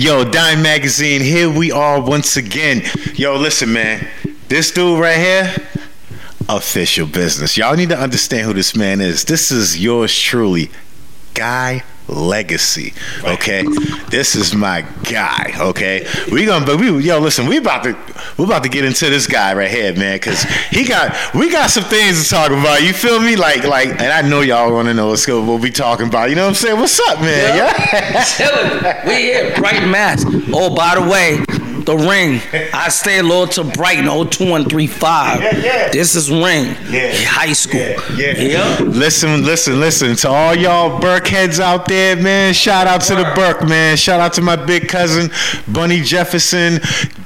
Yo, Dyme Magazine, here we are once again. Yo, listen, man. This dude right here, official business. Y'all need to understand who this man is. This is yours truly, Guy legacy. Okay, this is my guy. Okay, we gonna but we yo listen. We about to we about to get into this guy right here, man, because he got we got some things to talk about. You feel me? Like like, and I know y'all want to know what's what we talking about. You know what I'm saying? What's up, man? Yeah, yeah? we here, Bright Mass. Oh, by the way, the ring. I stay loyal to Brighton 02135. Yeah, yeah. This is Ring. Yeah. High school. Yeah. yeah. Listen, listen, listen. To all y'all Burke heads out there, man. Shout out to the Burke, man. Shout out to my big cousin, Bunny Jefferson.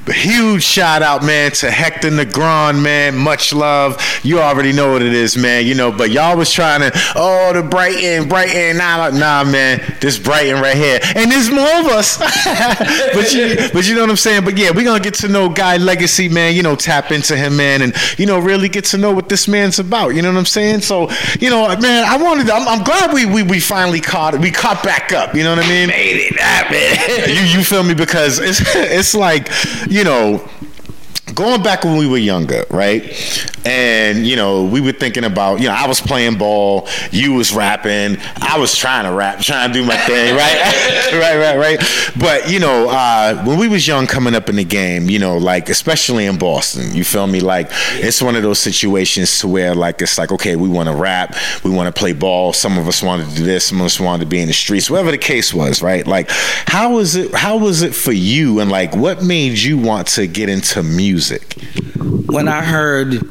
Huge shout out, man, to Hector Negron, man. Much love. You already know what it is, man. You know, but y'all was trying to, oh, the Brighton, Brighton. Nah, nah, man. This Brighton right here. And there's more of us. but you but you know what I'm saying? But yeah, we're gonna get to know Guy Legacy, man. You know, tap into him, man, and you know, really get to know what this man's about. You know what I'm saying? So, you know, man, I wanted. I'm, I'm glad we, we we finally caught it. we caught back up. You know what I mean? Made it happen. you you feel me? Because it's it's like you know going back when we were younger, right? And you know, we were thinking about, you know, I was playing ball, you was rapping, I was trying to rap, trying to do my thing, right? right, right, right. But you know, uh, when we was young, coming up in the game, you know, like especially in Boston, you feel me? Like it's one of those situations to where like it's like, okay, we want to rap, we want to play ball. Some of us wanted to do this, some of us wanted to be in the streets, whatever the case was, right? Like, how was it? How was it for you? And like, what made you want to get into music? Music? When I heard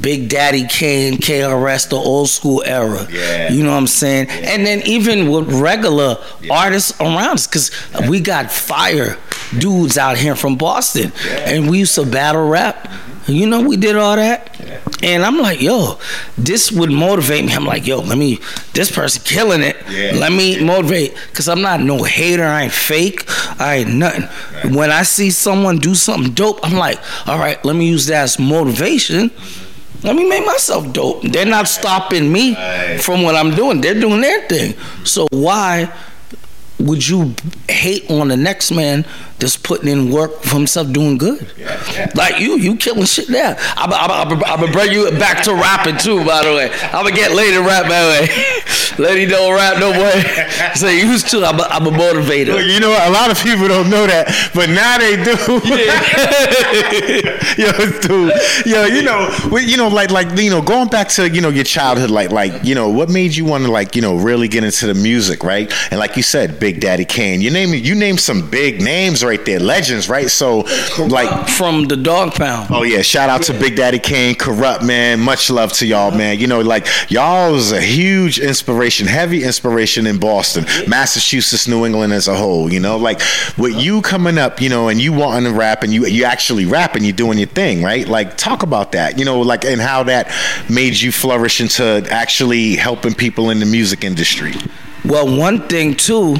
Big Daddy Kane, KRS, the old school era. Yeah. You know what I'm saying? Yeah. And then even with regular yeah. artists around us, because we got fire dudes out here from Boston. And we used to battle rap. You know, we did all that. And I'm like, yo, this would motivate me. I'm like, yo, let me, this person killing it. Yeah. Let me motivate. Because I'm not no hater. I ain't fake. I ain't nothing. Right. When I see someone do something dope, I'm like, all right, let me use that as motivation. Let me make myself dope. They're not stopping me right. from what I'm doing. They're doing their thing. So why would you hate on the next man that's putting in work for himself doing good? Yeah, yeah. Like you, you killing shit there. I'm, I'm, I'm, I'm gonna bring you back to rapping too, by the way. I'm gonna get Lady rap, by the way. Lady don't rap no way. So used to, I'm a, I'm a motivator. Well, you know, a lot of people don't know that, but now they do. Yeah. yo, dude, yo, you know, you know, like, like, you know, going back to, you know, your childhood, like, like, you know, what made you want to, like, you know, really get into the music, right? And like you said, Big Daddy Kane. You name you name some big names right there, legends, right? So like from the Dog Pound. Oh yeah, shout out yeah. to Big Daddy Kane, Corrupt man. Much love to y'all, man. You know, like y'all was a huge inspiration, heavy inspiration in Boston, Massachusetts, New England as a whole. You know, like with you coming up, you know, and you wanting to rap and you you actually rap and you're doing your thing, right? Like talk about that, you know, like and how that made you flourish into actually helping people in the music industry. Well, one thing too,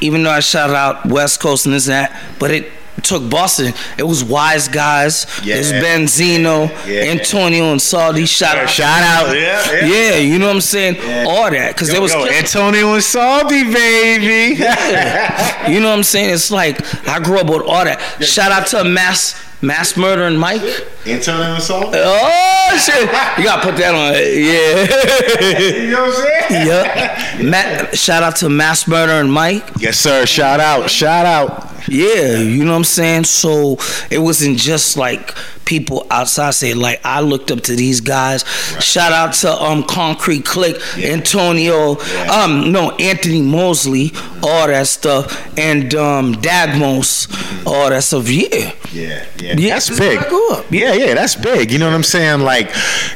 even though I shout out West Coast and this and that, but it took Boston. It was Wise Guys. Yeah. It's Benzino, yeah. Antonio Ansaldi. Shout out. Shout out. Yeah, yeah. yeah you know what I'm saying? Yeah. All that. Because there was yo, Antonio Ansaldi, baby. Yeah. you know what I'm saying? It's like I grew up with all that. Shout out to Mass Mass Murder and Mike. Antonio Ansaldi. Oh shit! You gotta put that on. Yeah. you know what I'm saying? Yep. Matt, shout out to Mass Murder and Mike. Yes, sir. Shout out. Shout out. Yeah, you know what I'm saying? So it wasn't just like people outside say like I looked up to these guys. Right. Shout out to um Concrete Click, yeah. Antonio, yeah. um no Anthony Mosley, all that stuff, and um Dagmos, mm-hmm. all that stuff. Yeah, yeah, yeah. yeah that's big. Yeah, yeah, that's big. You know what I'm saying? Like,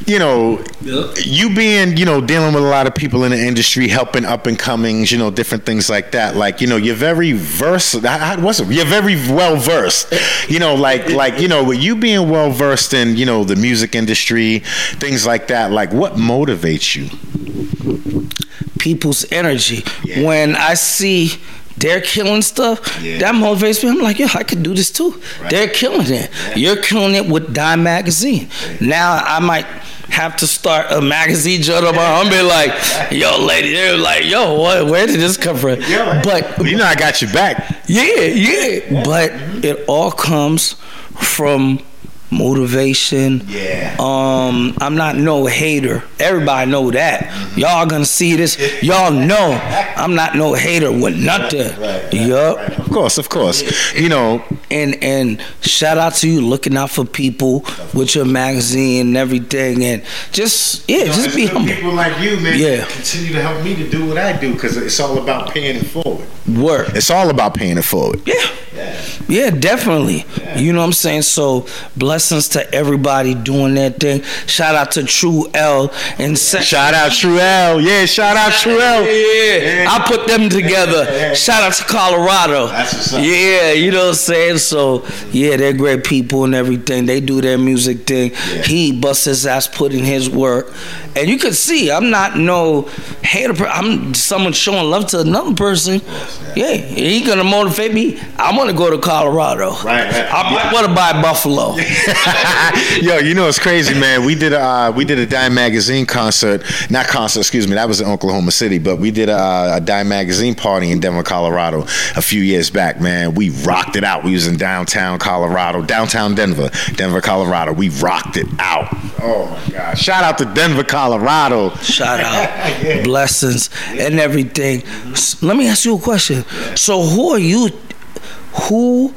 you know, you being you know dealing with a lot of people in the industry, helping up and comings, you know, different things like that. Like, you know, you're very versed. What's it? You're very well versed. You know, like like you know, with you being well well versed in you know the music industry, things like that. Like, what motivates you? People's energy. Yeah. When I see they're killing stuff, yeah. that motivates me. I'm like, yeah, I could do this too. Right. They're killing it. Yeah. You're killing it with Dyme Magazine. Now I might have to start a magazine journal. I'm be like, yo, lady, they're like, yo, what, where did this come from? But you know, I got your back. Yeah, yeah. But it all comes from motivation. Yeah. Um, I'm not no hater. Everybody know that. Mm-hmm. Y'all gonna see this. Y'all know I'm not no hater with nothing. Right, right, yup. Right. Of course, of course. You know. And and shout out to you looking out for people with your magazine and everything, and just yeah, you know, just be humble. People like you, man. Yeah. Continue to help me to do what I do because it's all about paying it forward. Work. It's all about paying it forward. Yeah. Yeah, yeah definitely. Yeah. You know what I'm saying? So blessings to everybody doing that thing. Shout out to True L and se- shout out True L. Yeah, shout out True L. Yeah, yeah. I put them together. Shout out to Colorado. Yeah, you know what I'm saying? So yeah, they're great people and everything. They do their music thing. He busts his ass putting his work. And you can see I'm not no hater. I'm someone showing love to another person. Yeah, he gonna motivate me. I'm gonna go to Colorado. Right. right. I yeah. want to buy Buffalo. Yo, you know it's crazy, man. We did a uh, we did a Dyme Magazine concert, not concert, excuse me. That was in Oklahoma City, but we did a, a Dyme Magazine party in Denver, Colorado, a few years back. Man, we rocked it out. We was in downtown Colorado, downtown Denver, Denver, Colorado. We rocked it out. Oh my God! Shout out to Denver, Colorado. Shout out, yeah. blessings and everything. Let me ask you a question. So, who are you? Who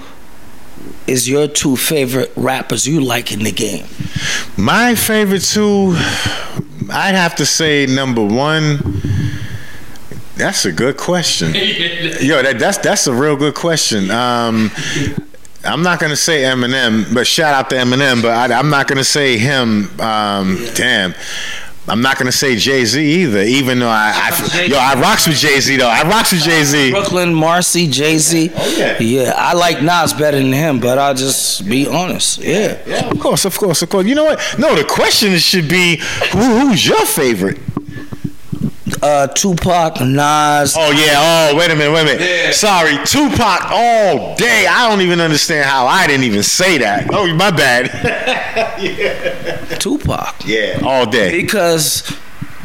is your two favorite rappers you like in the game? My favorite two, I'd have to say number one. That's a good question. Yo, that, that's that's a real good question. Um, I'm not gonna say Eminem, but shout out to Eminem. But I, am not gonna say him. Um, yeah. Damn. I'm not gonna say Jay Z either, even though I, I yo I rocks with Jay Z though. I rocks with Jay Z. Brooklyn, Marcy, Jay Z. Oh yeah. Yeah, I like Nas better than him, but I'll just be honest. Yeah. Yeah. Of course, of course, of course. You know what? No, the question should be, who, who's your favorite? uh, Tupac, Nas. Oh yeah. Oh wait a minute. Wait a minute. Yeah. Sorry, Tupac all day. I don't even understand how I didn't even say that. Oh, my bad. yeah. Tupac. Yeah, all day. Because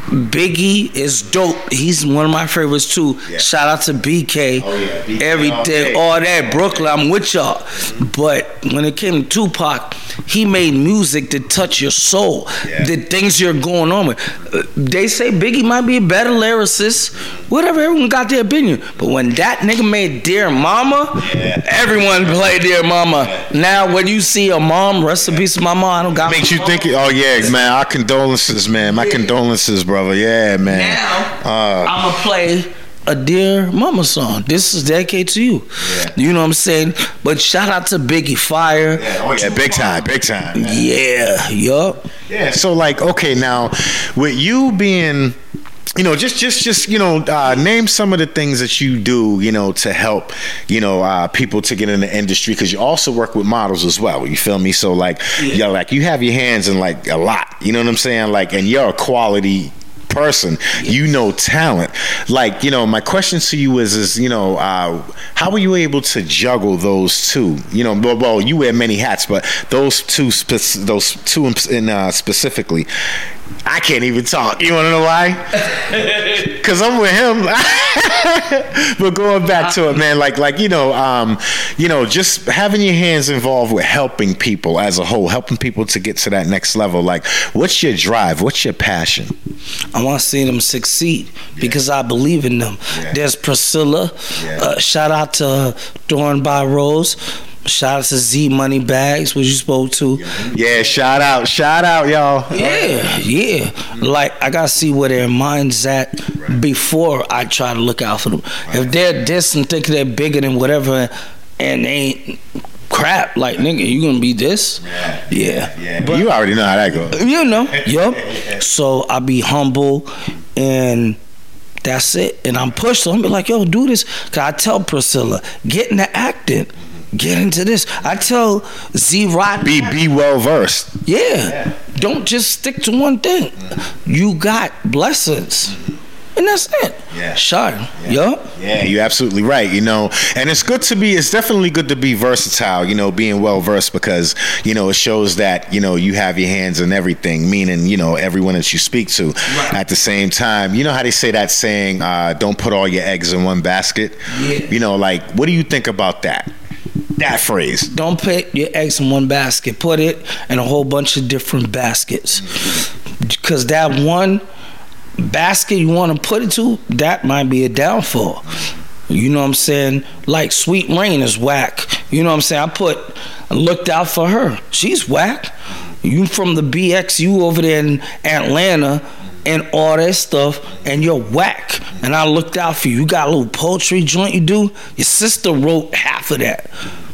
Biggie is dope. He's one of my favorites too. Yeah. Shout out to BK. Oh, yeah. BK Everything, all, all, that. Brooklyn, I'm with y'all. Mm-hmm. But when it came to Tupac, he made music to touch your soul. Yeah. The things you're going on with. They say Biggie might be a better lyricist. Whatever, everyone got their opinion. But when that nigga made Dear Mama, everyone played Dear Mama. Now when you see a mom, rest in peace, my mom, I don't got. Makes you think. Oh yeah, man. Our condolences, man. My condolences, bro brother. Yeah, man. Now uh, I'm gonna play a dear mama song. This is dedicated to you. Yeah. You know what I'm saying? But shout out to Biggie Fire. Yeah, oh yeah, big time, big time. Man. Yeah, yup. Yeah. So like, okay, now with you being you know just just just you know uh, name some of the things that you do you know to help you know uh, people to get in the industry because you also work with models as well you feel me so like yeah. you like you have your hands in like a lot you know what i'm saying like and you're a quality person. You know talent. Like you know, my question to you is is you know uh, how were you able to juggle those two? You know, well, well you wear many hats, but those two spe- those two in uh, specifically. I can't even talk. You want to know why? Because I'm with him. but going back to it, man, like like you know, um, you know, just having your hands involved with helping people as a whole, helping people to get to that next level. Like, what's your drive? What's your passion? I want to see them succeed yeah. because I believe in them. Yeah. There's Priscilla. Yeah. Uh, shout out to Dorn by Rose. Shout out to Z Money Bags, which you spoke to. Yeah, shout out, shout out, y'all. Yeah, yeah. Like I gotta see where their minds at before I try to look out for them. If they're this and think they're bigger than whatever, and they ain't crap, like nigga, you gonna be this? Yeah, yeah. yeah. But you already know how that goes. You know, yup. So I be humble and. That's it, and I'm pushed. So I'm be like, yo, do this. Cause I tell Priscilla, get into acting get into this. I tell Z Rock be be well versed. Yeah. yeah. Don't just stick to one thing. You got blessings. and that's it. Yeah. Shine. Yeah. Yup. Yeah, you're absolutely right. You know, and it's good to be. It's definitely good to be versatile. You know, being well versed because you know it shows that you know you have your hands in everything. Meaning, you know, everyone that you speak to. Right. At the same time, you know how they say that saying, uh, "Don't put all your eggs in one basket." Yeah. You know, like what do you think about that? That phrase. Don't put your eggs in one basket. Put it in a whole bunch of different baskets. Because that one basket you want to put it to, that might be a downfall. You know what I'm saying? Like Sweet Rain is whack. You know what I'm saying? I put looked out for her. She's whack. You from the BXU over there in Atlanta and all that stuff, and you're whack. And I looked out for you. You got a little poetry joint you do. Your sister wrote half of that.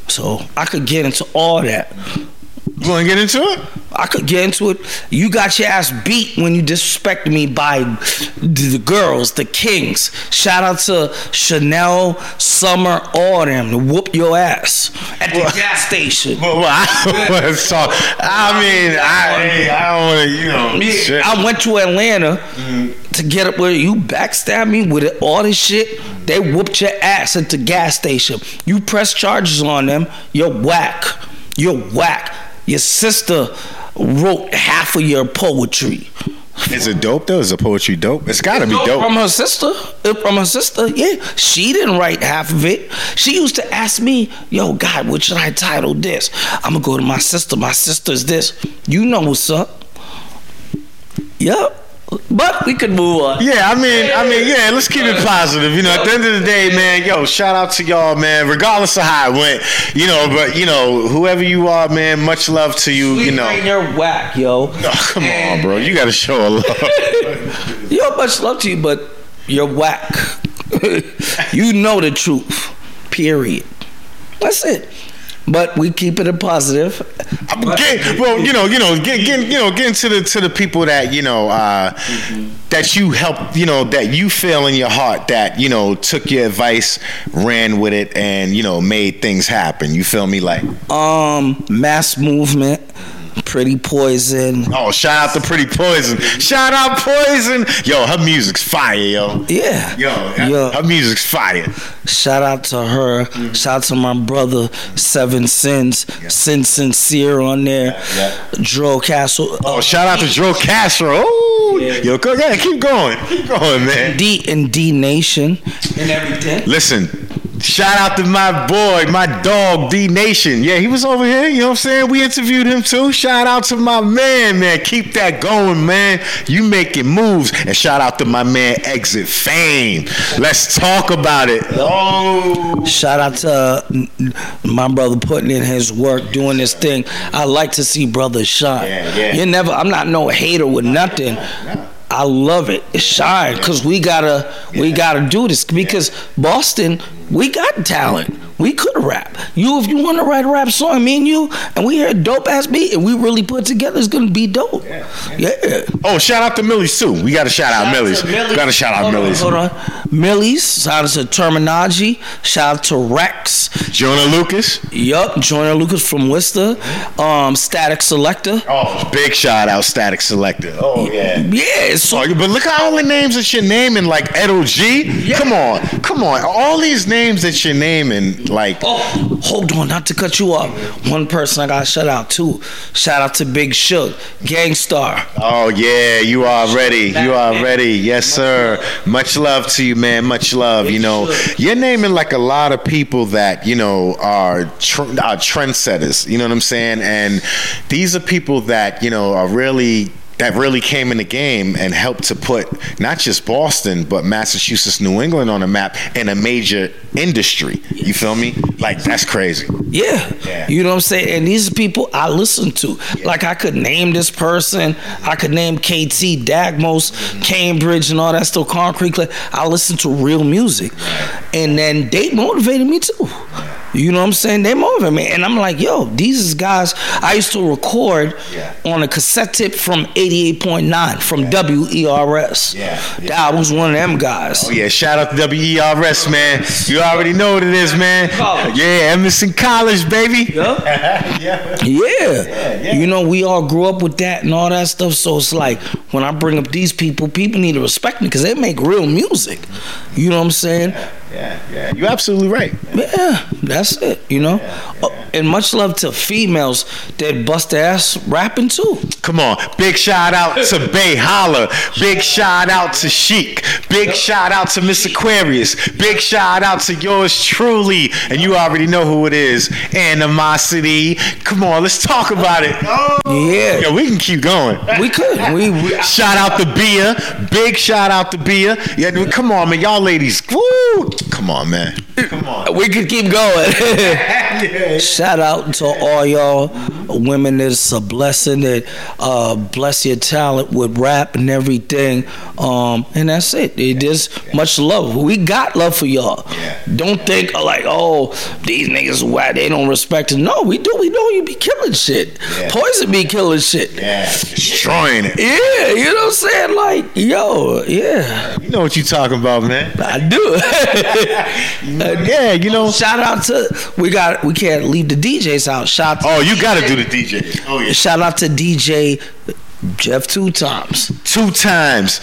So I could get into all that. You want to get into it? I could get into it. You got your ass beat when you disrespected me by the girls, the kings. Shout out to Chanel, Summer, all them whoop your ass at the gas station. Well, well, I don't want to talk. I mean, I, I don't want to, you know. I went to Atlanta mm-hmm. to get up where you backstabbed me with it, all this shit. They whooped your ass at the gas station. You press charges on them. You're whack. You're whack. Your sister wrote half of your poetry. Is it dope though? Is the poetry dope? It's got to be dope. From her sister. From her sister. Yeah. She didn't write half of it. She used to ask me, yo, God, what should I title this? I'm going to go to my sister. My sister's this. You know what's up. Yep. But we could move on. Yeah, I mean, I mean, yeah. Let's keep it positive. You know, at the end of the day, man, yo, shout out to y'all, man. Regardless of how it went, you know, but you know, whoever you are, man, much love to you. You know, you're whack, yo. oh, come on, bro, you got to show a love. Yo, much love to you, but you're whack. you know the truth. Period. That's it. But we keep it a positive. Get, well, you know, you know, get, get, you know, get into the to the people that you know uh, that you help, you know, that you feel in your heart that you know took your advice, ran with it, and you know made things happen. You feel me? Like, Um, mass movement, pretty poison. oh, shout out to Pretty Poison. Shout out Poison. Yo, her music's fire, yo. Yeah. Yo, Yo. her music's fire. Shout out to her. Mm-hmm. Shout out to my brother Seven Sins, Sin Sincere on there. yeah. Dro Castle. Oh, shout out to Joe Castro. Oh, yo, go ahead, keep going, keep going, man. D and D Nation and everything. Listen, shout out to my boy, my dog, D Nation. Yeah, he was over here. You know what I'm saying? We interviewed him too. Shout out to my man, man. Keep that going, man. You making moves. And shout out to my man, Exit Fame. Let's talk about it. Oh, Shout out to uh, n- n- my brother putting in his work, doing this thing. I like to see brothers shine. Yeah, yeah. You never. I'm not no hater with nothing. I love it. It shine because we gotta we gotta do this because Boston we got talent. We could rap. You if you want to write a rap song, me and you, and we hear a dope ass beat and we really put it together, it's gonna be dope. Yeah. oh, shout out to Millyz too. We got to shout out Millyz. We got to shout out Hold on, Millyz. Hold on. Millyz. Shout out to Termanology. Shout out to Reks. Joyner Lucas. Yup, Joyner Lucas from Worcester. Um, Statik Selektah. Oh, big shout out, Statik Selektah. Oh yeah. Yeah, so Oh, but look at all the names that you're naming, like Edo G. Come on, come on. All these names that you're naming, like Oh, hold on, not to cut you off. One person I got shout out to. Shout out to Big Shug, Gangstar. Oh yeah, you are ready. You are ready. Yes, sir. Much love to you, man. Much love. You know, you're naming like a lot of people that you know are, tr- are trendsetters. You know what I'm saying? And these are people that you know are really that really came in the game and helped to put not just Boston but Massachusetts, New England on the map in a major industry. You feel me? Like that's crazy. Yeah. Yeah. You know what I'm saying? And these are people I listen to. Like I could name this person. I could name KT, Dagmos, Cambridge, and all that stuff, Concrete I listen to real music. And then they motivated me too. You know what I'm saying? They moving me, and I'm like, yo, these is guys. I used to record Yeah. on a cassette tip from 88.9 from WERS. Yeah, yeah. That was one of them guys. Oh yeah, shout out to WERS, man. You already know what it is, man. College. Yeah, Emerson College, baby. Yeah. yeah. Yeah. You know, we all grew up with that and all that stuff. So it's like when I bring up these people, people need to respect me because they make real music. You know what I'm saying? Yeah, yeah. You're absolutely right. Yeah, that's it. You know, Oh, and much love to females that bust ass rapping too. Come on. Big shout out to Bay Holla. Big shout out to Chic. Big shout out to Miss Aquarius. Big shout out to yours truly. And you already know who it is. Animosity. Come on, let's talk about it. Yeah, Yeah, we can keep going. we could. We, we Shout out to Bia. Big shout out to Bia. Yeah, dude, come on, man. Y'all ladies. Woo! Come on, man. Come on. we could keep going. Shout out to all y'all women. It's a blessing that uh, bless your talent with rap and everything. Um, and that's it. It is much love. We got love for y'all. Yeah. Don't think like, oh, these niggas why they don't respect it. No, we do. We know you be killing shit. Yeah. Poison be killing shit. Yeah. Destroying it. Yeah, you know what I'm saying? Like, yo, yeah, You know what you talking about, man. I do. Yeah, you know. Shout out to we got we can't leave the DJs out. Shout Oh, you gotta do the DJ. Oh yeah. shout out to DJ Jeff two times. Two times.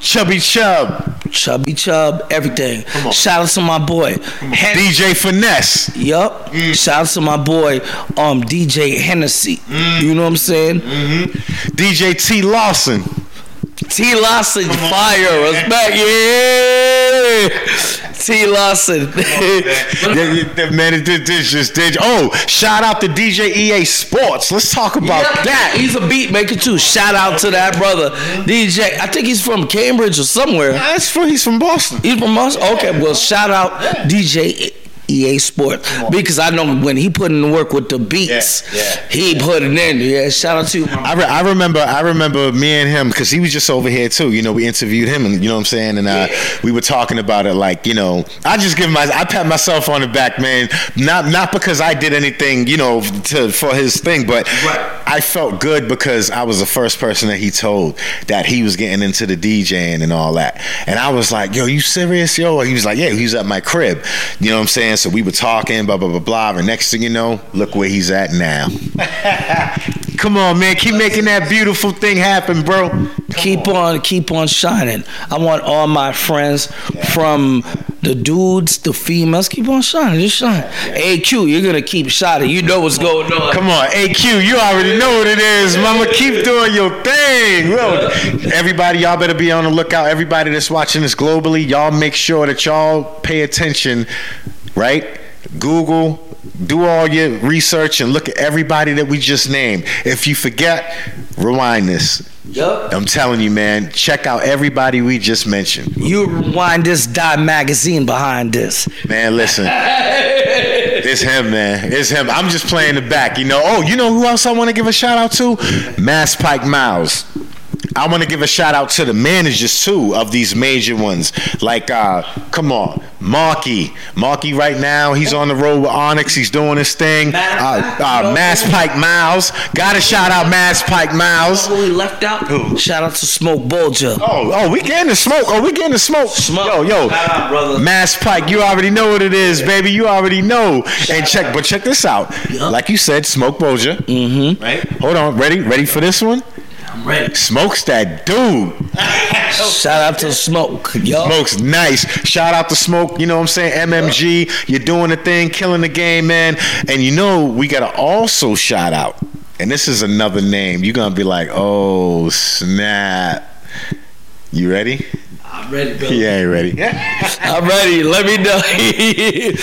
Chubby Chub. Chubby Chub, everything. on. Shout out to my boy. Hen- DJ Finesse. Yup. Mm. Shout out to my boy, um, DJ Hennessy. Mm. You know what I'm saying? DJ T Lawson. T Lawson, fire, respect, yeah. T Lawson. Yeah, yeah, that man, it did this just did. Oh, shout out to DJ EA Sports. Let's talk about Yeah, that. He's a beat maker too. Shout out to that brother, DJ. I think he's from Cambridge or somewhere. That's from he's from Boston. He's from us. Okay, well, shout out DJ EA Sport because I know when he put in the work with the beats, Yeah, yeah. he put it in. Yeah, shout out to you. I, re- I remember I remember me and him because he was just over here too. You know, we interviewed him and you know what I'm saying, and uh, we were talking about it. Like you know, I just give my I pat myself on the back, man. Not not because I did anything, you know, to for his thing, but Right. I felt good because I was the first person that he told that he was getting into the DJing and all that, and I was like, "Yo, you serious, yo?" He was like, "Yeah." He was at my crib, you know what I'm saying. So we were talking, blah blah blah blah, and next thing you know, look where he's at now. Come on, man, keep making that beautiful thing happen, bro. Keep on, keep on shining. I want all my friends from the dudes, the females, keep on shining. Just shine. AQ, you're gonna keep shining. You know what's going on. Come on, AQ, you already know what it is, mama. Keep doing your thing. Yo, everybody, y'all better be on the lookout. Everybody that's watching this globally, y'all make sure that y'all pay attention, right? Google, do all your research and look at everybody that we just named. If you forget, rewind this. Yup. I'm telling you, man, check out everybody we just mentioned. You rewind this dot magazine behind this. Man, listen. It's him, man. It's him. I'm just playing the back, you know. Oh, you know who else I want to give a shout out to? Mass Pike Miles. I want to give a shout out to the managers too of these major ones. Like, uh, come on, Marky. Marky right now, he's on the road with Onyx. He's doing his thing. Uh, uh, Mass Pike Miles. Gotta shout out Mass Pike Miles. Who we left out? Shout out to Smoke Bulger. Oh, oh, we getting the smoke. Oh, we getting the smoke. Smoke. Yo, yo. Out, brother. Mass Pike, you already know what it is, baby. You already know. and check, but check this out. Yup. Like you said, Smoke Boja. Mm-hmm. Right. Hold on. Ready? Ready for this one? I'm ready. Smoke's that dude. Shout out to Smoke. Yo. Smoke's nice. Shout out to Smoke. You know what I'm saying? MMG, you're doing the thing, killing the game, man. And you know, we got to also shout out. And this is another name. You're going to be like, oh, snap. You ready? I'm ready, bro. You ain't ready. I'm ready. Let me know.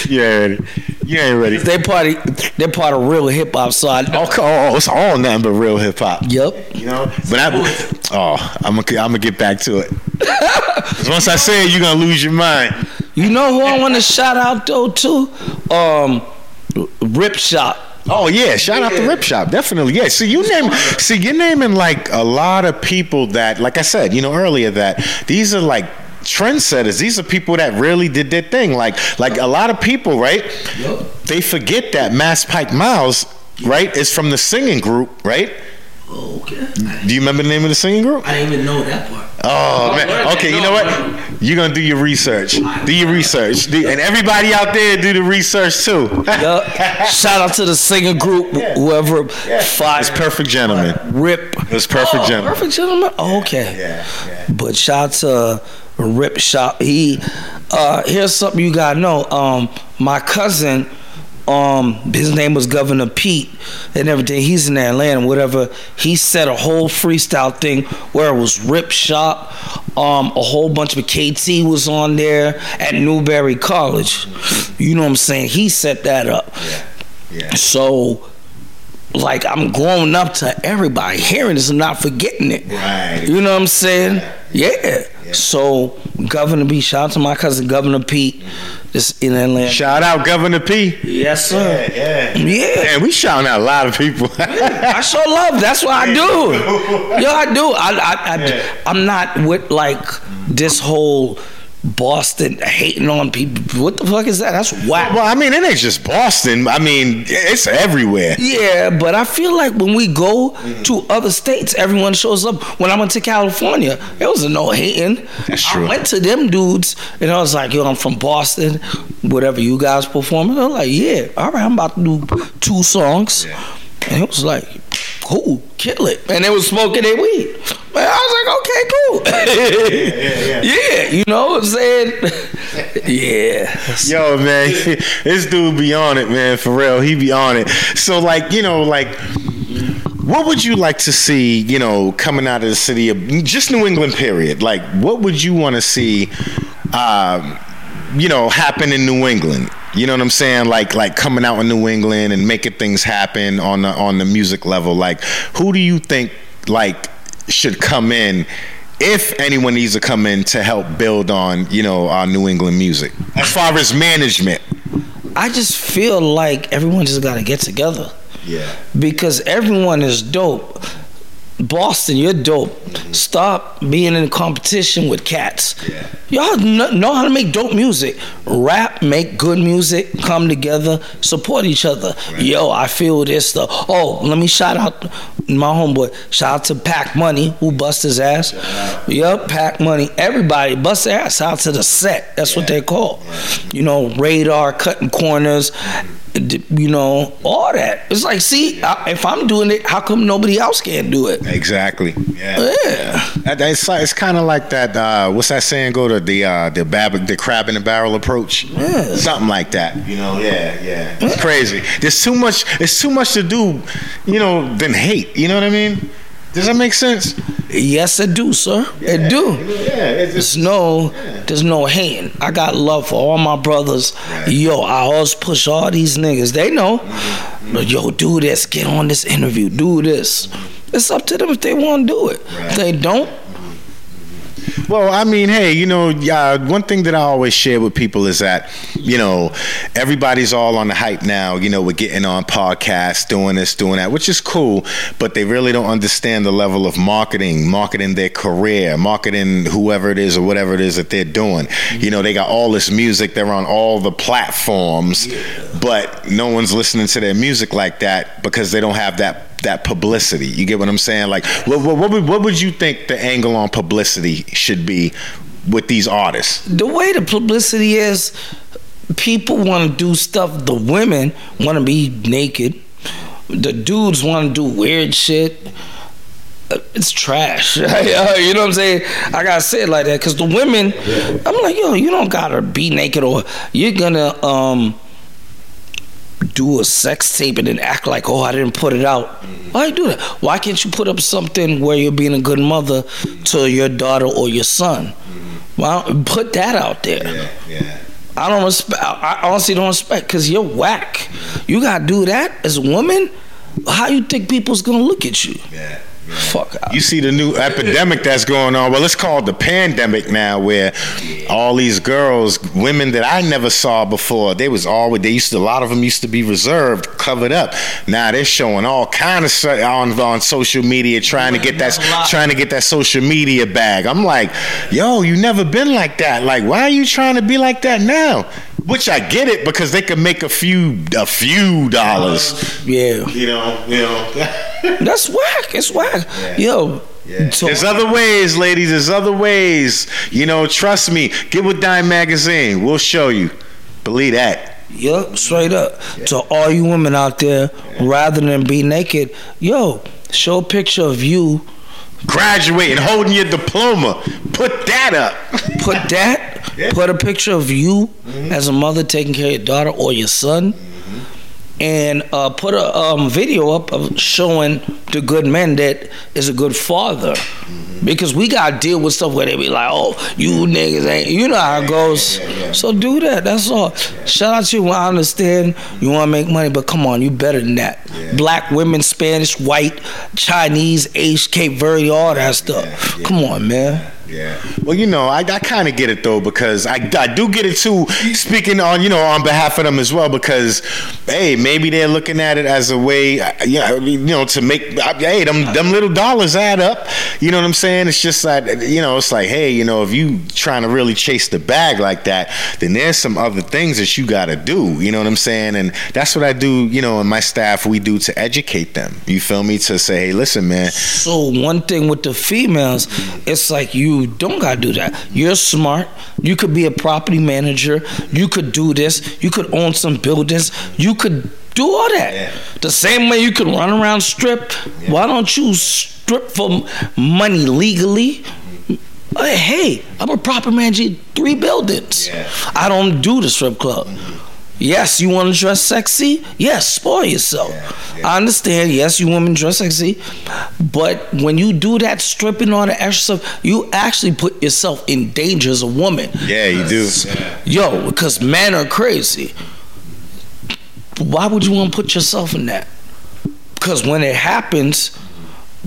You ain't ready. You ain't ready. they party. They're part of real hip hop. So I. Oh, co- oh, it's all nothing but real hip hop. Yep. You know, but I, oh, I'm gonna, I'm gonna get back to it. once I say it, you're gonna lose your mind. You know who I want to shout out though too? Um, Rip Shop. Oh yeah, shout out to Rip Shop, definitely. Yeah, see you name, see you're naming like a lot of people that, like I said, you know earlier that these are like trendsetters. These are people that really did their thing. Like like a lot of people, right? Yep. They forget that Mass Pike Miles, right, is from the singing group, right? Okay. Do you remember the name of the singing group? I didn't even know that part. Oh man. Okay, you know what? You're gonna do your research. Do your research. and everybody out there do the research too. Shout out to the singing group, whoever yeah. It's perfect gentleman. Rip. It's perfect oh, gentleman. Perfect gentleman. Oh, okay. Yeah, yeah. But shout out to Rip Shop. He uh here's something you gotta know. Um my cousin um his name was Governor Pete and everything. He's in Atlanta, whatever. He set a whole freestyle thing where it was Rip Shop, um, a whole bunch of KT was on there at Newberry College. You know what I'm saying? He set that up. Yeah. Yeah. So like I'm growing up to everybody hearing this and not forgetting it. Right. You know what I'm saying? Yeah. yeah. yeah. So Governor B, shout out to my cousin Governor Pete. Mm-hmm in Atlanta. Shout out Governor P. Yes, sir. Yeah, yeah. yeah. Man, we shouting out a lot of people. I show love. That's what I do. Yo, I do. I, I, I yeah. I'm not with like this whole Boston hating on people. What the fuck is that? That's whack. Well, I mean, it ain't just Boston. I mean, it's everywhere. Yeah, but I feel like when we go mm-hmm. to other states, everyone shows up. When I went to California, there was no hating. That's true. I went to them dudes, and I was like, "Yo, I'm from Boston. Whatever you guys performing." They're like, "Yeah, all right, I'm about to do two songs," yeah. and it was like, "Cool, kill it." And they was smoking their weed. I was like, okay, cool. yeah, yeah, yeah. yeah, you know what I'm saying? yeah. Yo, man, this dude be on it, man, for real. He be on it. So, like, you know, like, what would you like to see, you know, coming out of the city of just New England, period? Like, what would you want to see, um, you know, happen in New England? You know what I'm saying? Like like coming out in New England and making things happen on the on the music level. Like who do you think like should come in if anyone needs to come in to help build on you know our New England music as far as management. I just feel like everyone just got to get together. Yeah. Because everyone is dope. Boston, you're dope. Mm-hmm. Stop being in competition with cats. Yeah. Y'all know how to make dope music. Rap, make good music, come together, support each other. Right. Yo, I feel this stuff. Oh, let me shout out my homeboy. Shout out to Pac Money, who bust his ass. Yup, Pac Money. Everybody bust their ass out to the set. That's yeah. what they call. Yeah. You know, radar, cutting corners. Mm-hmm you know, all that. It's like, see, I, if I'm doing it, how come nobody else can't do it? Exactly. Yeah. Yeah. It's, it's kind of like that. Uh, what's that saying? Go to the uh, the bab- the crab in the barrel approach. Yeah. Something like that. You know. Yeah. Yeah. It's crazy. There's too much. It's too much to do. You know, than hate. You know what I mean? Does that make sense? Yes, it do, sir. Yeah, it do. Yeah, it's there's no, yeah. there's no hating. I got love for all my brothers. Right. Yo, I always push all these niggas. They know. Mm-hmm. Yo, do this. Get on this interview. Do this. It's up to them if they want to do it. Right. If they don't, well, I mean, hey, you know, uh, one thing that I always share with people is that, you know, everybody's all on the hype now. You know, we're getting on podcasts, doing this, doing that, which is cool, but they really don't understand the level of marketing, marketing their career, marketing whoever it is or whatever it is that they're doing. You know, they got all this music, they're on all the platforms, but no one's listening to their music like that because they don't have that that publicity. You get what I'm saying? Like, what, what, what, would, what would you think the angle on publicity should be with these artists? The way the publicity is, people want to do stuff. The women want to be naked. The dudes want to do weird shit. It's trash. you know what I'm saying? I gotta say it like that because the women, I'm like, yo, you don't gotta be naked or you're gonna um do a sex tape and then act like, oh, I didn't put it out. Why do that? Why can't you put up something where you're being a good mother to your daughter or your son? Well, put that out there. Yeah, yeah. I don't respect. I honestly don't respect because you're whack. You gotta do that as a woman. How you think people's gonna look at you? Yeah. Fuck out. You see the new epidemic that's going on. Well, let's call it the pandemic now, where all these girls, women that I never saw before, they was always they used to a lot of them used to be reserved, covered up. Now they're showing all kind of stuff on on social media, trying to get that trying to get that social media bag. I'm like, yo, you never been like that. Like, why are you trying to be like that now? Which I get it because they could make a few a few dollars. Yeah. You know, you know. That's whack. It's whack. Yo. Yeah. So- There's other ways, ladies. There's other ways. You know, trust me. Get with Dyme Magazine. We'll show you. Believe that. Yup, straight up. To all you women out there, rather than be naked, yo, show a picture of you. Graduating, holding your diploma. Put that up. Put that. Yeah. Put a picture of you mm-hmm. as a mother taking care of your daughter or your son, mm-hmm. And uh, put a um, video up of showing the good man that is a good father. Because we gotta deal with stuff where they be like, "Oh, you niggas ain't," you know how it goes. So do that. That's all. Shout out to you. I understand you want to make money, but come on, you better than that. Black women, Spanish, white, Chinese, Asian, Cape Verde, all that stuff. Come on, man. Yeah. Well, you know, I, I kind of get it though because I, I do get it too. Speaking on you know on behalf of them as well because hey maybe they're looking at it as a way uh, yeah you know to make uh, hey them them little dollars add up. You know what I'm saying? It's just like you know it's like hey you know if you trying to really chase the bag like that then there's some other things that you got to do. You know what I'm saying? And that's what I do. You know, in my staff we do to educate them. You feel me? To say hey listen man So one thing with the females, it's like you don't gotta do that. You're smart. You could be a property manager. You could do this. You could own some buildings. You could do all that. Yeah. The same way you can run around strip. Why don't you strip for money legally? Hey, I'm a property manager, three buildings. Yeah. I don't do the strip club. Mm-hmm. Yes, you want to dress sexy? Yes, spoil yourself. Yeah, yeah. I understand. Yes, you women dress sexy, but when you do that stripping all the extra stuff, you actually put yourself in danger as a woman. yeah you do. Yo, because men are crazy. Why would you want to put yourself in that? Because when it happens,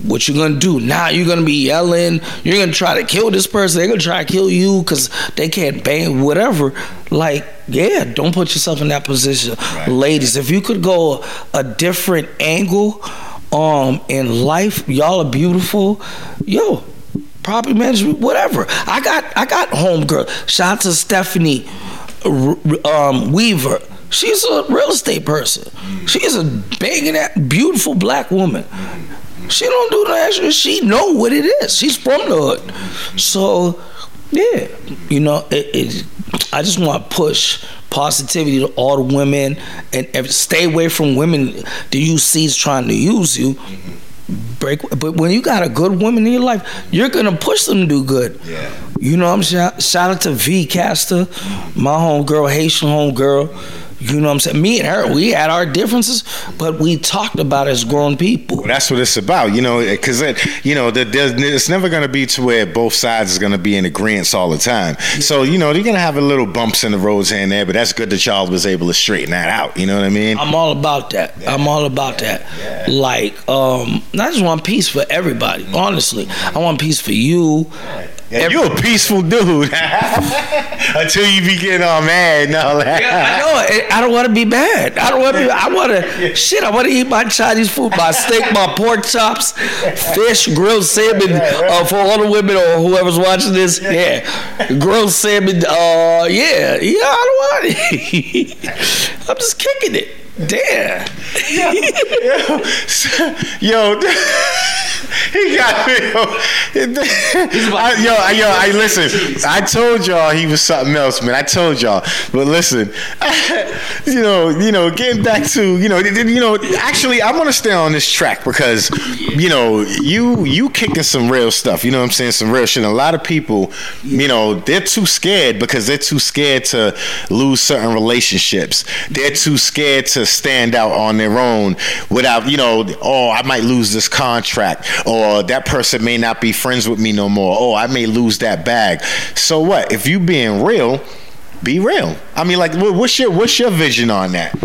what you gonna do? Now you're gonna be yelling. You're gonna try to kill this person. They're gonna try to kill you because they can't bang whatever. Like, yeah, don't put yourself in that position, ladies. If you could go a different angle, um, in life, y'all are beautiful. Yo, property management, whatever. I got, I got homegirl. Shout out to Stephanie um, Weaver. She's a real estate person. She's a banging that beautiful black woman. She don't do no extra. She know what it is. She's from the hood. So, yeah, you know, it, it, I just want to push positivity to all the women and stay away from women that you see is trying to use you. Break, but when you got a good woman in your life, you're gonna push them to do good. Yeah. You know, what I'm shout, shout out to V Caster, my home girl, Haitian homegirl. You know what I'm saying? Me and her, we had our differences, but we talked about it as grown people. Well, that's what it's about, you know, because you know, there's, it's never going to be to where both sides is going to be in agreement all the time. So, you know, you're going to have a little bumps in the roads here and there, but that's good that y'all was able to straighten that out. You know what I mean? I'm all about that. I'm all about that. Like, um, I just want peace for everybody. Honestly, I want peace for you. Yeah, you're a peaceful dude until you begin getting all mad and all that. I know. I don't want to be mad. I don't want to. I want to. Shit. I want to eat my Chinese food, my steak, my pork chops, fish, grilled salmon. Uh, for all the women or whoever's watching this, yeah, grilled salmon. Uh, yeah, yeah. I don't want it. I'm just kicking it. Damn. yo, he got me. Yo, I, yo, yo, I listen. I told y'all he was something else, man. I told y'all. But listen, you know, you know, getting back to you know, you know, actually, I want to stay on this track because you know, you you kicking some real stuff. You know what I'm saying? Some real shit. And a lot of people, you know, they're too scared because they're too scared to lose certain relationships. They're too scared to stand out on their own without, you know, oh, I might lose this contract, or that person may not be friends with me no more. Oh, I may lose that bag. So what? If you being real, be real. I mean, like, what's your what's your vision on that?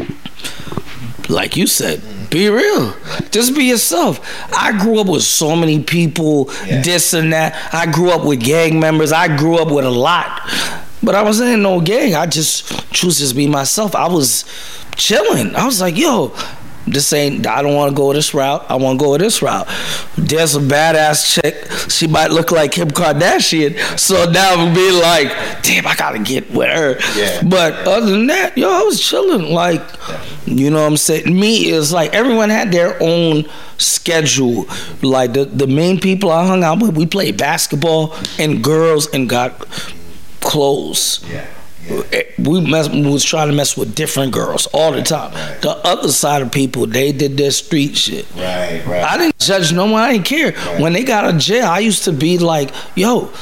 Like you said, Be real. Just be yourself. I grew up with so many people, yeah. this and that. I grew up with gang members. I grew up with a lot. But I wasn't in no gang. I just choose to be myself. I was chilling. I was like, yo, this ain't I don't want to go this route. I want to go this route. There's a badass chick. She might look like Kim Kardashian. So now I'm be like, damn, I gotta get with her. Yeah. But other than that, yo, I was chilling. Like, you know what I'm saying? Me is like everyone had their own schedule. Like the, the main people I hung out with, we played basketball and girls and got clothes. Yeah we mess, we was trying to mess with different girls all the time. Right. The other side of people, they did their street shit. Right, right. I didn't judge no one. I didn't care. Right. When they got of jail, I used to be like, yo,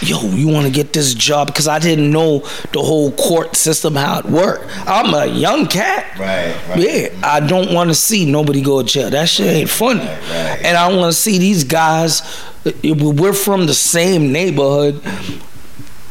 yo, you want to get this job because I didn't know the whole court system how it worked. I'm a young cat. Right. right. Yeah, I don't want to see nobody go to jail. That shit ain't funny. Right, right. And I want to see these guys. We're from the same neighborhood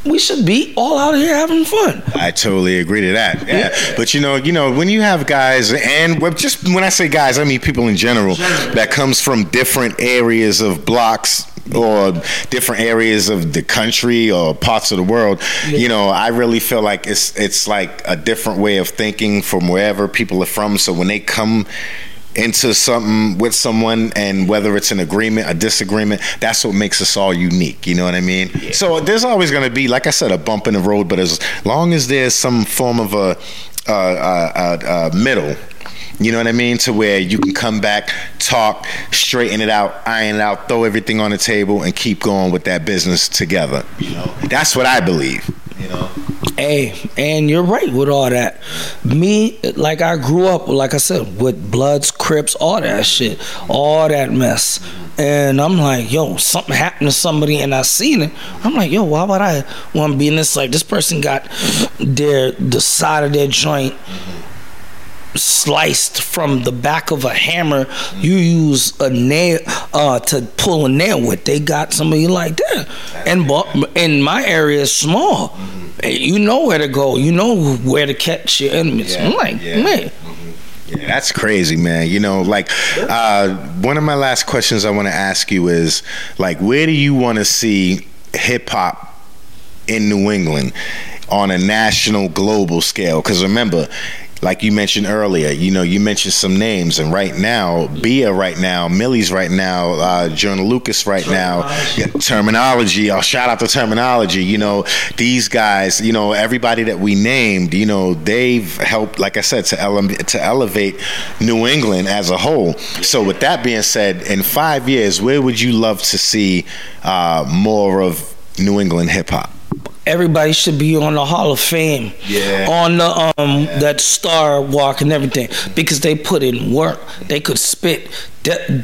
we should be all out here having fun. I totally agree to that. Yeah. yeah. But you know, you know, when you have guys and just when I say guys, I mean people in general that comes from different areas of blocks or different areas of the country or parts of the world, yeah. you know, I really feel like it's it's like a different way of thinking from wherever people are from. So when they come into something with someone and whether it's an agreement a disagreement that's what makes us all unique you know what i mean yeah. so there's always going to be like i said a bump in the road but as long as there's some form of a, a, a, a middle you know what I mean? To where you can come back, talk, straighten it out, iron it out, throw everything on the table, and keep going with that business together. You know, that's what I believe. You know. Hey, and you're right with all that. Me, like I grew up, like I said, with Bloods, Crips, all that shit, all that mess. And I'm like, yo, something happened to somebody, and I seen it. I'm like, yo, why would I want to be in this? Like, this person got their the side of their joint sliced from the back of a hammer you use a nail uh, to pull a nail with they got somebody like that and but in my area is small mm-hmm. you know where to go you know where to catch your enemies yeah, i'm like yeah. man mm-hmm. yeah, that's crazy, man. You know, like uh, one of my last questions I want to ask you is like, where do you want to see hip hop in New England on a national, global scale? Because remember, like you mentioned earlier, you know, you mentioned some names, and right now, BIA right now, Millyz right now, uh, Joyner Lucas right now, yeah, Termanology. I'll shout out the Termanology. You know, these guys, you know, everybody that we named, you know, they've helped, like I said, to ele- to elevate New England as a whole. So, with that being said, in five years, where would you love to see uh, more of New England hip hop? Everybody should be on the Hall of Fame, yeah. on the um yeah. that star walk and everything because they put in work. They could spit.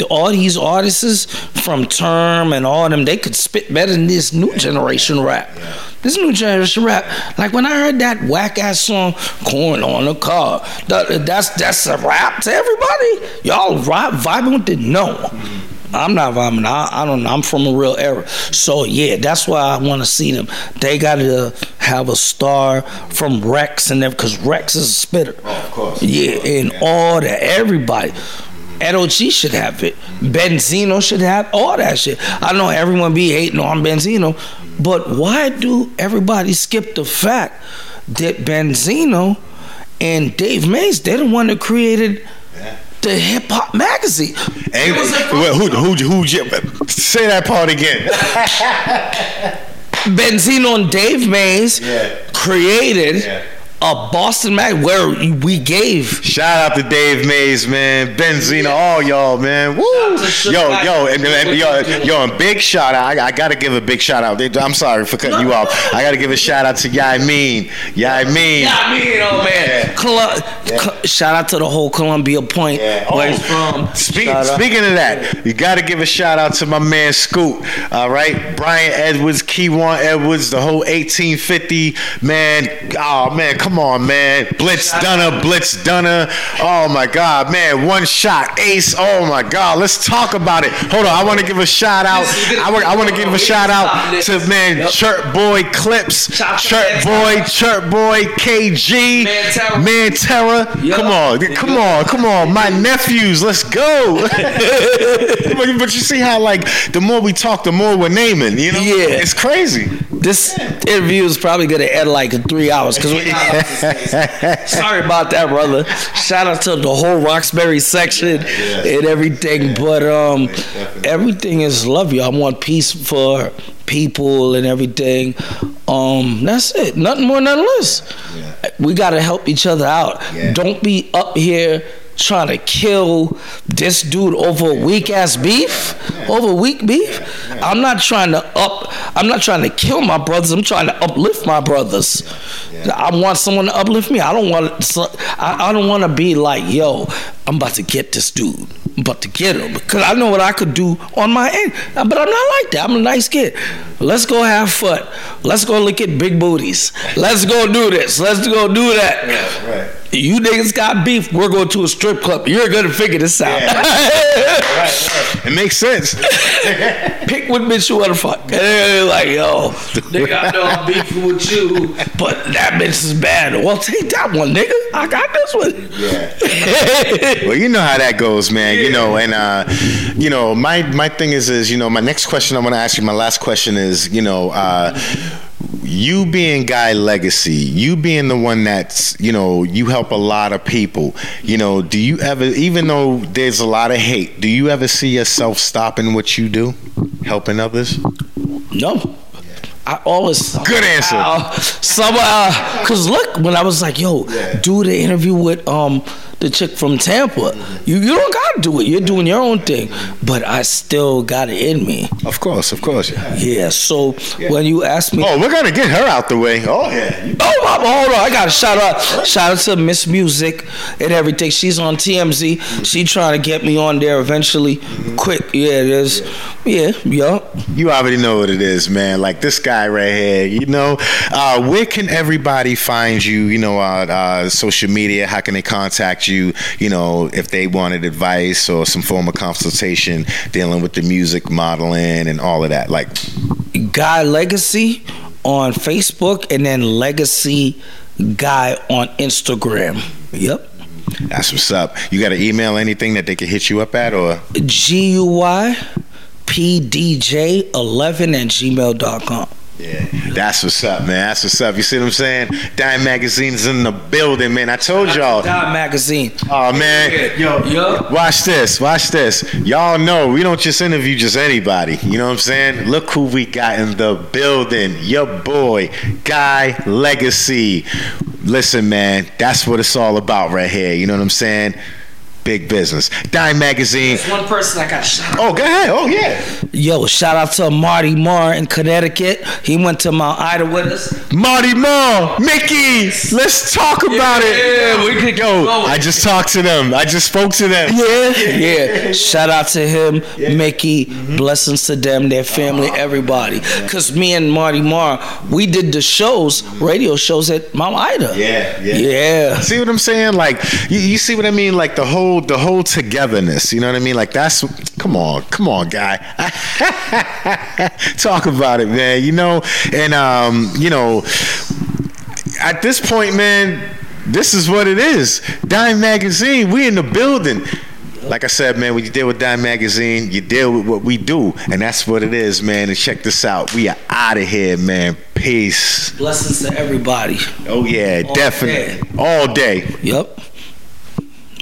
all these artists from Term and all them, they could spit better than this new generation rap. Yeah. This new generation rap, like when I heard that whack ass song "Corn on the Car," that, that's that's a rap to everybody. Y'all rap vibing with it? No. Mm-hmm. I'm not vibing. I, I don't know. I'm from a real era. So yeah, that's why I want to see them. They got to have a star from Reks and them because Reks is a spitter. Oh, of course. Yeah, of course. and yeah. all that. Everybody. LOG should have it. Benzino should have all that shit. I know everyone be hating on Benzino, but why do everybody skip the fact that Benzino and Dave Mays, they're the one that created the hip hop magazine. And, well, who, who, who, who, say that part again. Benzino and Dave Mays yeah. created. Yeah a Boston Mag where we gave. Shout out to Dave Mays, man, Benzino, all y'all, man. Woo! Yo, yo, and, and, yo, yo, and big shout out. I, I got to give a big shout out. I'm sorry for cutting you off. I got to give a shout out to Yamin. Yamin. Yamin, oh man. Col- yeah. shout out to the whole Columbia Point yeah. where he's oh. from. Speak, speaking of that, you got to give a shout out to my man Scoot. All right, Brian Edwards, Keywan Edwards, the whole 1850 man. Oh man come on, man. Blitz Dunner, Blitz Dunner. Oh my God, man. One shot, ace. Oh my God. Let's talk about it. Hold on. I want to give a shout out. I want, I want to give a shout out to man, yep. Chirp Boy Clips, Chirp Boy, Chirp Boy KG, Man Terror. Come on, come on, come on. My nephews, let's go. but you see how like the more we talk, the more we're naming. You know, yeah, it's crazy. This interview is probably gonna end like in three hours because sorry about that, brother. Shout out to the whole Roxbury section and everything, but um, everything is love you. I want peace for people and everything. Um, that's it. Nothing more, nothing less. We gotta help each other out. Don't be up here trying to kill this dude over weak ass beef, over weak beef. I'm not trying to up. I'm not trying to kill my brothers. I'm trying to uplift my brothers. I want someone to uplift me. I don't want. I, I don't want to be like, yo, I'm about to get this dude. I'm about to get him because I know what I could do on my end. Uh, but I'm not like that. I'm a nice kid. Let's go have fun. Let's go look at big booties. Let's go do this. Let's go do that. Right, right. You niggas got beef. We're going to a strip club. You're gonna figure this out. Yeah. right, right. It makes sense. Pick what bitch you wanna fuck. And they're like, yo, nigga, I know I'm beefing with you, but that bitch is bad. Well, take that one, nigga. I got this one. Yeah. well, you know how that goes, man. Yeah. You know, and uh, you know, my my thing is is you know, my next question I want to ask you. My last question is, you know. Uh, you being guy legacy you being the one that's you know you help a lot of people you know do you ever even though there's a lot of hate do you ever see yourself stopping what you do helping others no I always good answer. Uh, somehow, cause look, when I was like, "Yo, yeah. do the interview with um the chick from Tampa. You you don't gotta do it. You're doing your own thing. But I still got it in me. Of course, of course. Yeah. yeah So yeah. when you ask me, oh, we're gonna get her out the way. Oh yeah. Oh, hold on. I got to shout out, shout out to Miss Music and everything. She's on TMZ. She trying to get me on there eventually. Mm-hmm. Quick. Yeah, it is. Yeah, yeah. You already know what it is, man. Like this guy right here. You know, uh, where can everybody find you? You know, uh, uh, social media. How can they contact you, you you know, if they wanted advice or some form of consultation dealing with the music modeling and all of that. Like Guy Legacy on Facebook and then Legacy Guy on Instagram. Yep. That's what's up. You got to email, anything that they can hit you up at or G U Y P D J eleven at gmail.com. Yeah, that's what's up, man. That's what's up. You see what I'm saying? Dyme Magazine's in the building, man. I told y'all. Dyme Magazine. Oh man, yo, yo, watch this, watch this. Y'all know we don't just interview just anybody. You know what I'm saying? Look who we got in the building. Your boy, Guy Legacy. Listen, man, that's what it's all about right here. You know what I'm saying? Big business. Dyme Magazine. There's one person I got shout Oh, go ahead. Oh, yeah. Yo, shout out to Marty Marr in Connecticut. He went to Mount Ida with us. Marty Marr, Mickey, let's talk about yeah, it. Yeah, we could go. I just talked to them. I just spoke to them. Yeah, yeah. Shout out to him, yeah. Mickey. Mm-hmm. Blessings to them, their family, uh-huh. everybody. Because me and Marty Marr, we did the shows, radio shows at Mount Ida. Yeah, yeah. Yeah. See what I'm saying? Like, you, you see what I mean? Like the whole whole the whole togetherness. You know what I mean? Like that's come on, come on, guy. Talk about it, man. You know, and um, you know, at this point, man, this is what it is. Dyme Magazine, we in the building. Like I said, man, when you deal with Dyme Magazine, you deal with what we do, and that's what it is, man. And check this out, we are out of here, man. Peace. Blessings to everybody. Oh yeah, All definitely. Day. All day. Yep.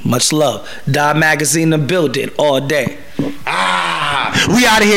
Much love. Dyme Magazine, the building all day. Ah, we out of here.